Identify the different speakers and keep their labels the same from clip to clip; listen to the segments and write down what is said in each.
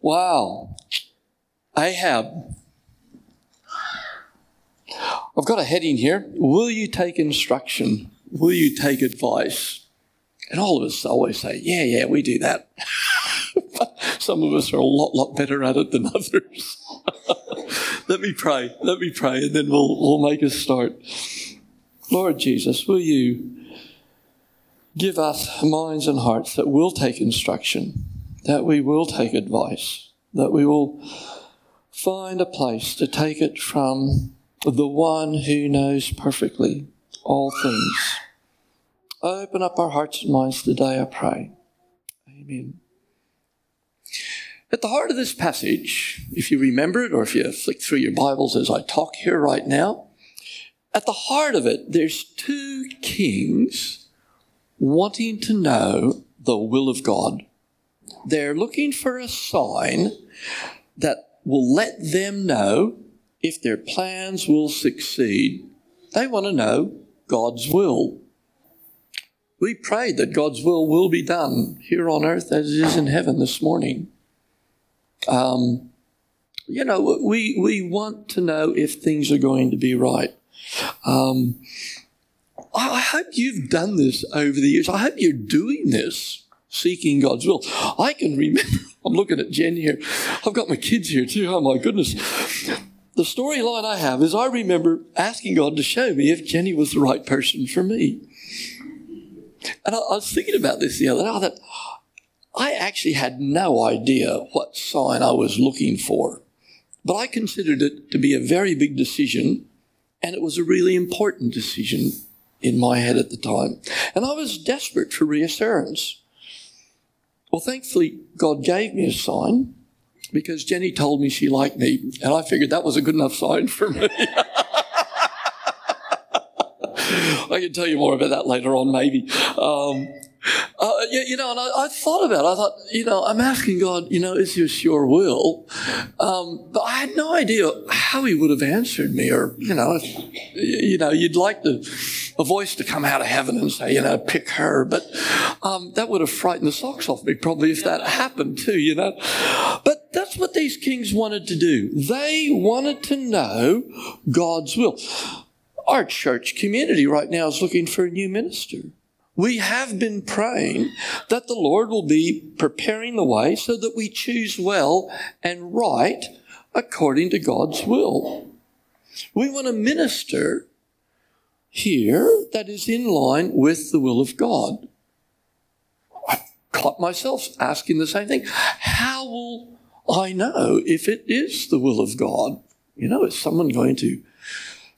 Speaker 1: Wow. Ahab. I've got a heading here. Will you take instruction? Will you take advice? And all of us always say, yeah, yeah, we do that. but Some of us are a lot, lot better at it than others. Let me pray. Let me pray, and then we'll, we'll make a start. Lord Jesus, will you give us minds and hearts that will take instruction, that we will take advice, that we will find a place to take it from the one who knows perfectly all things. Open up our hearts and minds today, I pray. Amen. At the heart of this passage, if you remember it or if you flick through your Bibles as I talk here right now, at the heart of it, there's two kings wanting to know the will of God. They're looking for a sign that will let them know if their plans will succeed. They want to know God's will. We prayed that God's will will be done here on earth as it is in heaven this morning. Um, you know, we, we want to know if things are going to be right. Um, I hope you've done this over the years. I hope you're doing this, seeking God's will. I can remember, I'm looking at Jen here. I've got my kids here too. Oh my goodness. The storyline I have is I remember asking God to show me if Jenny was the right person for me. And I, I was thinking about this the other day. I thought, I actually had no idea what sign I was looking for, but I considered it to be a very big decision, and it was a really important decision in my head at the time. And I was desperate for reassurance. Well, thankfully, God gave me a sign because Jenny told me she liked me, and I figured that was a good enough sign for me. I can tell you more about that later on, maybe. Um, uh, yeah, you know, and I, I, thought about it. I thought, you know, I'm asking God, you know, is this your will? Um, but I had no idea how He would have answered me, or you know, if, you know, you'd like the a voice to come out of heaven and say, you know, pick her, but um, that would have frightened the socks off me probably if that happened too, you know. But that's what these kings wanted to do. They wanted to know God's will. Our church community right now is looking for a new minister we have been praying that the Lord will be preparing the way so that we choose well and right according to God's will. We want to minister here that is in line with the will of God. I caught myself asking the same thing. How will I know if it is the will of God? You know, is someone going to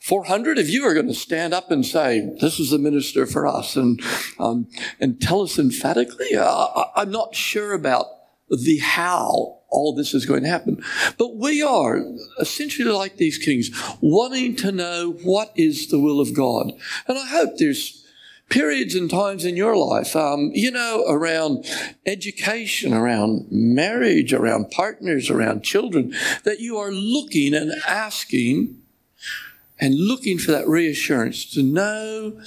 Speaker 1: 400 of you are going to stand up and say, this is the minister for us and, um, and tell us emphatically. Uh, I'm not sure about the how all this is going to happen. But we are essentially like these kings, wanting to know what is the will of God. And I hope there's periods and times in your life, um, you know, around education, around marriage, around partners, around children, that you are looking and asking and looking for that reassurance to know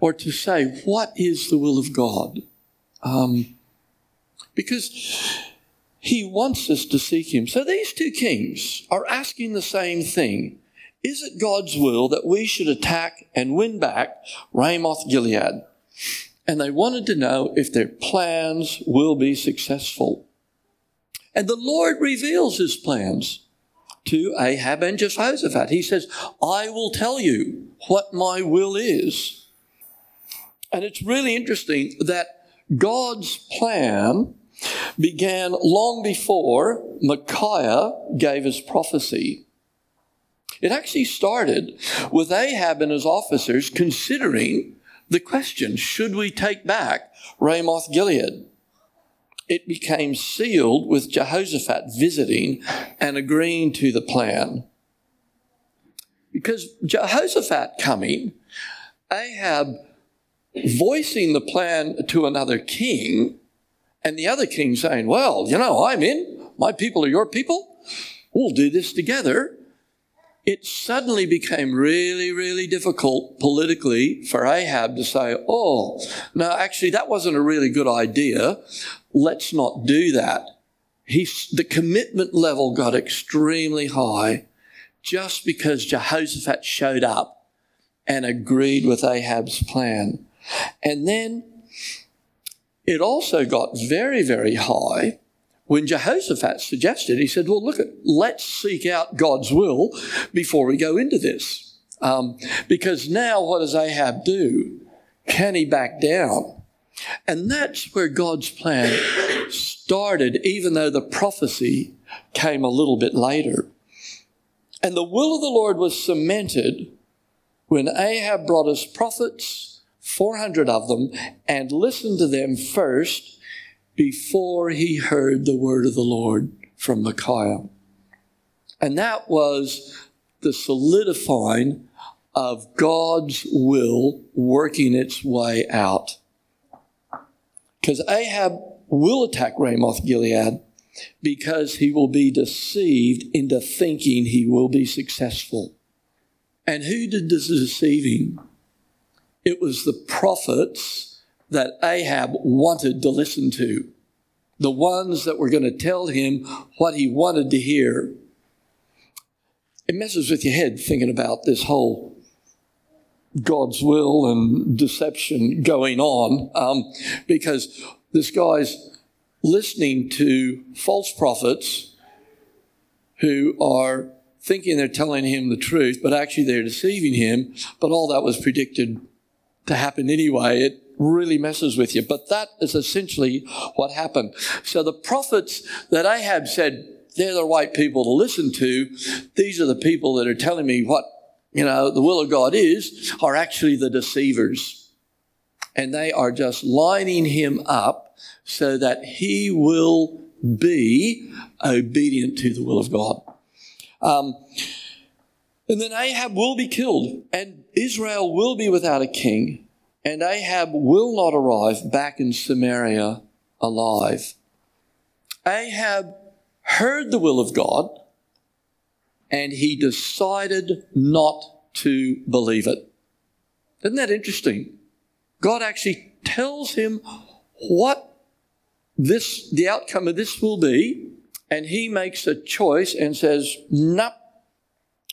Speaker 1: or to say, what is the will of God? Um, because he wants us to seek him. So these two kings are asking the same thing. Is it God's will that we should attack and win back Ramoth Gilead? And they wanted to know if their plans will be successful. And the Lord reveals his plans to Ahab and Jehoshaphat. He says, I will tell you what my will is. And it's really interesting that God's plan began long before Micaiah gave his prophecy. It actually started with Ahab and his officers considering the question, should we take back Ramoth Gilead? It became sealed with Jehoshaphat visiting and agreeing to the plan. Because Jehoshaphat coming, Ahab voicing the plan to another king, and the other king saying, Well, you know, I'm in. My people are your people. We'll do this together. It suddenly became really, really difficult politically for Ahab to say, Oh, no, actually, that wasn't a really good idea let's not do that. he, the commitment level got extremely high just because Jehoshaphat showed up and agreed with Ahab's plan. And then it also got very, very high when Jehoshaphat suggested, he said, Well, look, let's seek out God's will before we go into this. Um, because now what does Ahab do? Can he back down? And that's where God's plan started, even though the prophecy came a little bit later. And the will of the Lord was cemented when Ahab brought his prophets, 400 of them, and listened to them first before he heard the word of the Lord from Micaiah. And that was the solidifying of God's will working its way out. Because Ahab will attack Ramoth Gilead because he will be deceived into thinking he will be successful. And who did this deceiving? It was the prophets that Ahab wanted to listen to, the ones that were going to tell him what he wanted to hear. It messes with your head thinking about this whole God's will and deception going on um, because this guy's listening to false prophets who are thinking they're telling him the truth, but actually they're deceiving him. But all that was predicted to happen anyway. It really messes with you. But that is essentially what happened. So the prophets that Ahab said, they're the right people to listen to. These are the people that are telling me what, you know, the will of God is, are actually the deceivers. And they are just lining him up so that he will be obedient to the will of God. Um, and then Ahab will be killed, and Israel will be without a king, and Ahab will not arrive back in Samaria alive. Ahab heard the will of God, and he decided not to believe it. Isn't that interesting? God actually tells him what this, the outcome of this will be, and he makes a choice and says, Nope,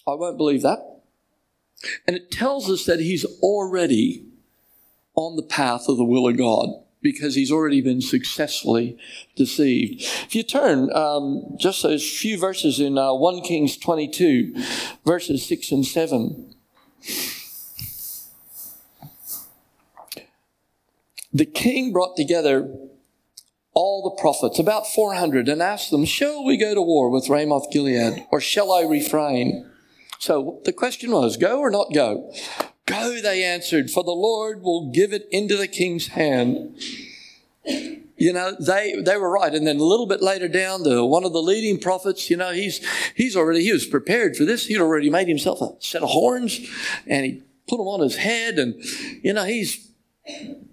Speaker 1: I won't believe that. And it tells us that he's already on the path of the will of God because he's already been successfully deceived. If you turn um, just those few verses in uh, 1 Kings 22, verses 6 and 7. The king brought together all the prophets, about 400, and asked them, Shall we go to war with Ramoth Gilead, or shall I refrain? So the question was, Go or not go? Go, they answered, for the Lord will give it into the king's hand. You know, they, they were right. And then a little bit later down, the, one of the leading prophets, you know, he's, he's already, he was prepared for this. He'd already made himself a set of horns and he put them on his head. And, you know, he's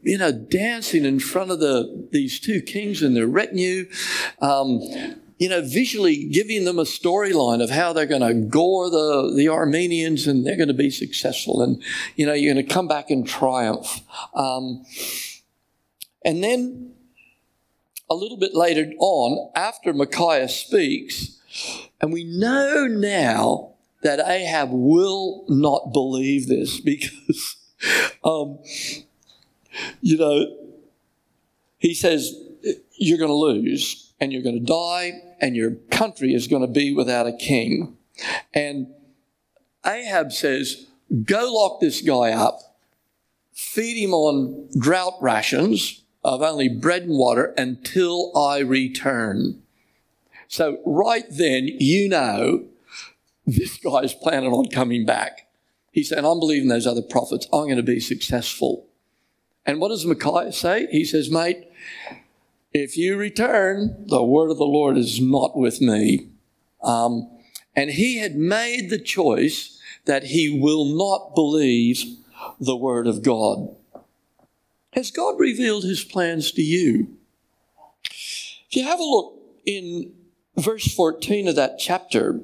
Speaker 1: you know, dancing in front of the these two kings and their retinue. Um, you know, visually giving them a storyline of how they're going to gore the, the Arameans and they're going to be successful and, you know, you're going to come back in triumph. Um, and then a little bit later on, after Micaiah speaks, and we know now that Ahab will not believe this because um, you know, he says, you're going to lose and you're going to die and your country is going to be without a king. And Ahab says, go lock this guy up, feed him on drought rations of only bread and water until I return. So right then, you know, this guy's planning on coming back. He said, I'm believing those other prophets. I'm going to be successful. And what does Micaiah say? He says, Mate, if you return, the word of the Lord is not with me. Um, and he had made the choice that he will not believe the word of God. Has God revealed his plans to you? If you have a look in verse 14 of that chapter,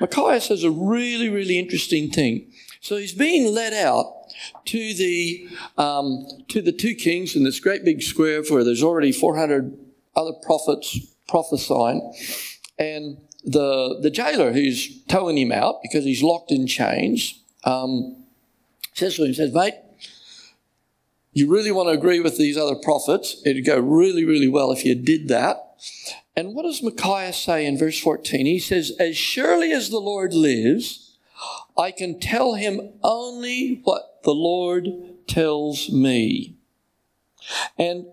Speaker 1: Micaiah says a really, really interesting thing. So he's being led out to the um, to the two kings in this great big square where there's already 400 other prophets prophesying, and the, the jailer who's towing him out because he's locked in chains um, says to him, says, mate, you really want to agree with these other prophets. It'd go really, really well if you did that. And what does Micaiah say in verse 14? He says, As surely as the Lord lives, I can tell him only what the Lord tells me. And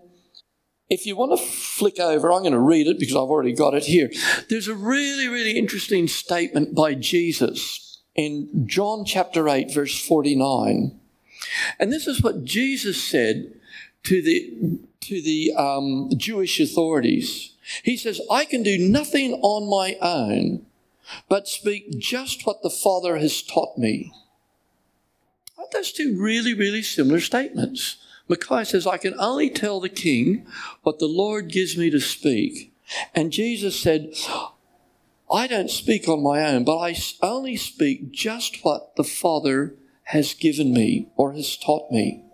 Speaker 1: if you want to flick over, I'm going to read it because I've already got it here. There's a really, really interesting statement by Jesus in John chapter 8, verse 49. And this is what Jesus said to the, to the um, Jewish authorities. He says, I can do nothing on my own, but speak just what the Father has taught me. Those two really, really similar statements. Micaiah says, I can only tell the king what the Lord gives me to speak. And Jesus said, I don't speak on my own, but I only speak just what the Father has given me or has taught me.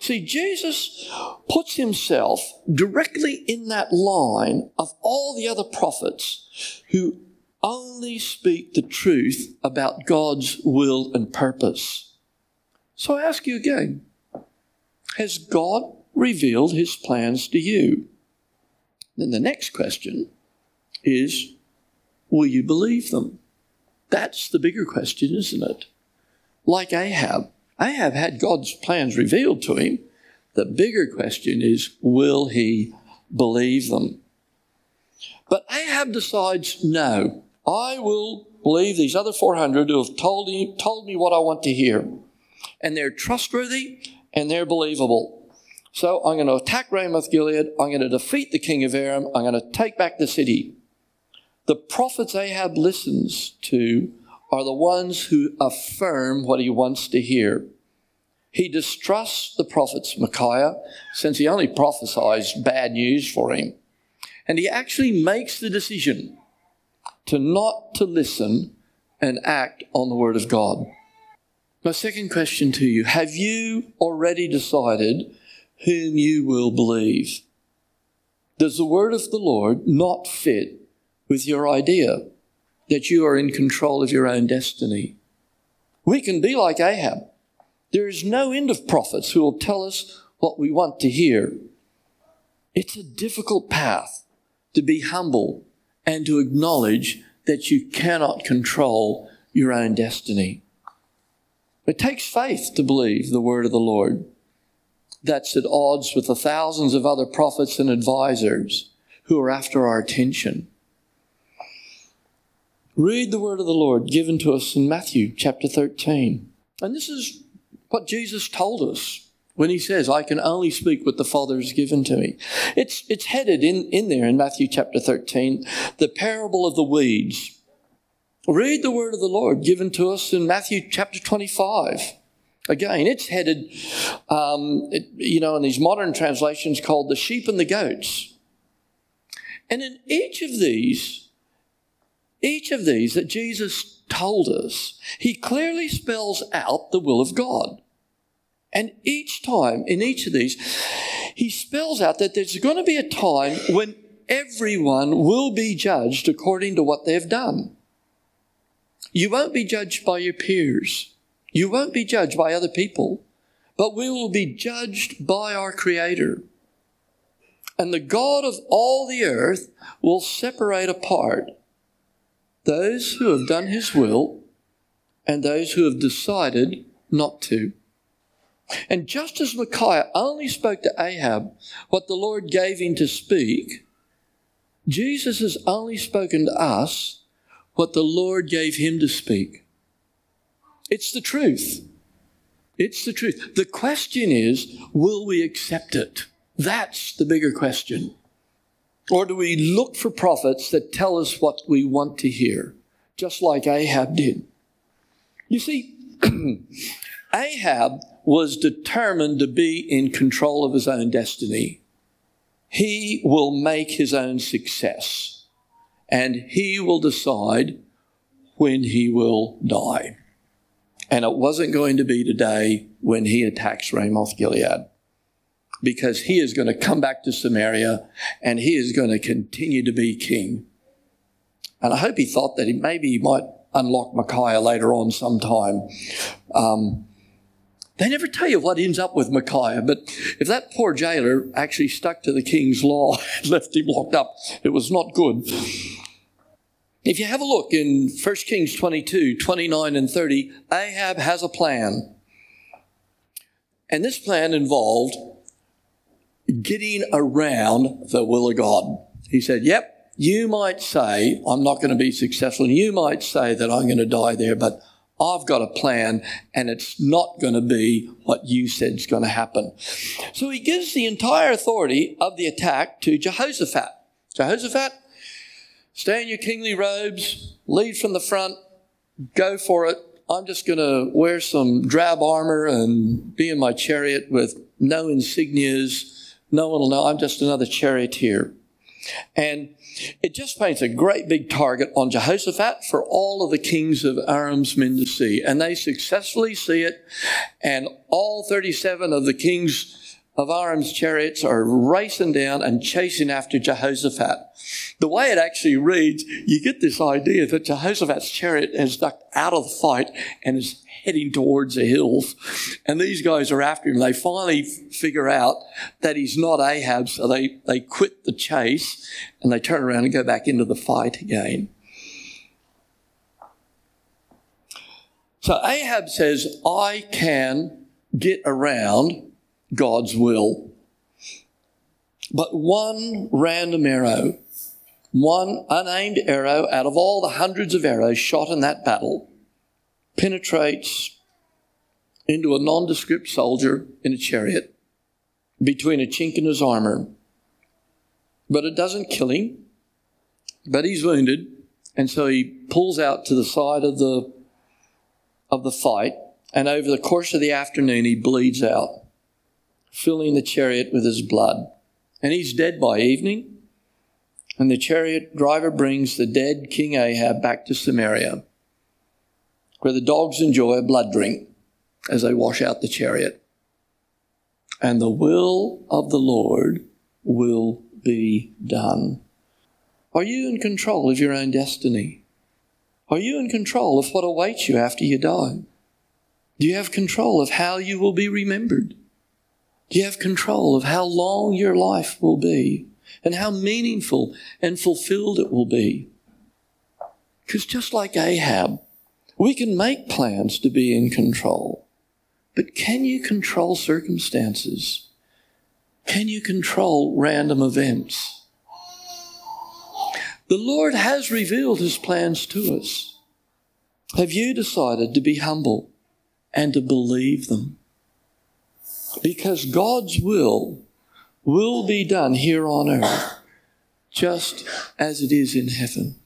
Speaker 1: See, Jesus puts himself directly in that line of all the other prophets who only speak the truth about God's will and purpose. So I ask you again Has God revealed his plans to you? Then the next question is Will you believe them? That's the bigger question, isn't it? Like Ahab, Ahab had God's plans revealed to him. The bigger question is, will he believe them? But Ahab decides, no, I will believe these other 400 who have told me, told me what I want to hear. And they're trustworthy and they're believable. So I'm going to attack Ramoth Gilead. I'm going to defeat the king of Aram. I'm going to take back the city. The prophets Ahab listens to are the ones who affirm what he wants to hear. He distrusts the prophets Micaiah since he only prophesies bad news for him. And he actually makes the decision to not to listen and act on the word of God. My second question to you, have you already decided whom you will believe? Does the word of the Lord not fit with your idea? that you are in control of your own destiny. We can be like Ahab. There is no end of prophets who will tell us what we want to hear. It's a difficult path to be humble and to acknowledge that you cannot control your own destiny. It takes faith to believe the word of the Lord. That's at odds with the thousands of other prophets and advisors who are after our attention. Read the word of the Lord given to us in Matthew chapter 13. And this is what Jesus told us when he says, I can only speak what the Father has given to me. It's, it's headed in, in there in Matthew chapter 13, the parable of the weeds. Read the word of the Lord given to us in Matthew chapter 25. Again, it's headed, um, it, you know, in these modern translations called the sheep and the goats. And in each of these, each of these that Jesus told us, he clearly spells out the will of God. And each time, in each of these, he spells out that there's going to be a time when everyone will be judged according to what they've done. You won't be judged by your peers. You won't be judged by other people, but we will be judged by our Creator. And the God of all the earth will separate apart those who have done his will and those who have decided not to. And just as Micaiah only spoke to Ahab what the Lord gave him to speak, Jesus has only spoken to us what the Lord gave him to speak. It's the truth. It's the truth. The question is, will we accept it? That's the bigger question. Or do we look for prophets that tell us what we want to hear, just like Ahab did? You see, Ahab was determined to be in control of his own destiny. He will make his own success, and he will decide when he will die. And it wasn't going to be today when he attacks Ramoth Gilead. because he is going to come back to Samaria and he is going to continue to be king. And I hope he thought that he maybe he might unlock Micaiah later on sometime. Um, they never tell you what ends up with Micaiah, but if that poor jailer actually stuck to the king's law and left him locked up, it was not good. If you have a look in 1 Kings 22, 29 and 30, Ahab has a plan. And this plan involved getting around the will of God. He said, Yep, you might say I'm not going to be successful. And you might say that I'm going to die there, but I've got a plan and it's not going to be what you said is going to happen. So he gives the entire authority of the attack to Jehoshaphat. Jehoshaphat, stay in your kingly robes, lead from the front, go for it. I'm just going to wear some drab armor and be in my chariot with no insignias. No one will know I'm just another charioteer. And it just paints a great big target on Jehoshaphat for all of the kings of Aram's men to see. And they successfully see it. And all 37 of the kings of Aram's chariots are racing down and chasing after Jehoshaphat. The way it actually reads, you get this idea that Jehoshaphat's chariot has ducked out of the fight and is heading towards the hills. And these guys are after him. They finally figure out that he's not Ahab, so they, they quit the chase and they turn around and go back into the fight again. So Ahab says, I can get around God's will. But one random arrow, one unaimed arrow out of all the hundreds of arrows shot in that battle, penetrates into a nondescript soldier in a chariot between a chink in his armor. But it doesn't kill him, but he's wounded, and so he pulls out to the side of the of the fight, and over the course of the afternoon he bleeds out filling the chariot with his blood. And he's dead by evening. And the chariot driver brings the dead King Ahab back to Samaria, where the dogs enjoy a blood drink as they wash out the chariot. And the will of the Lord will be done. Are you in control of your own destiny? Are you in control of what awaits you after you die? Do you have control of how you will be remembered? You have control of how long your life will be and how meaningful and fulfilled it will be. Because just like Ahab, we can make plans to be in control. But can you control circumstances? Can you control random events? The Lord has revealed his plans to us. Have you decided to be humble and to believe them? Because God's will will be done here on earth just as it is in heaven.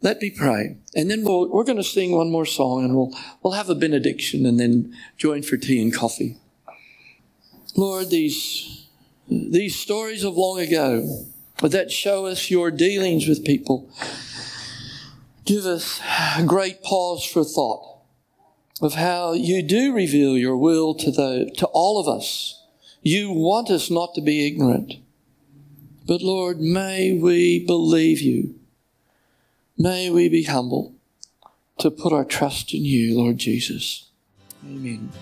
Speaker 1: Let me pray. And then we'll, we're going to sing one more song and we'll, we'll have a benediction and then join for tea and coffee. Lord, these, these stories of long ago that show us your dealings with people give us a great pause for thought of how you do reveal your will to the, to all of us. You want us not to be ignorant. But Lord, may we believe you. May we be humble to put our trust in you, Lord Jesus. Amen.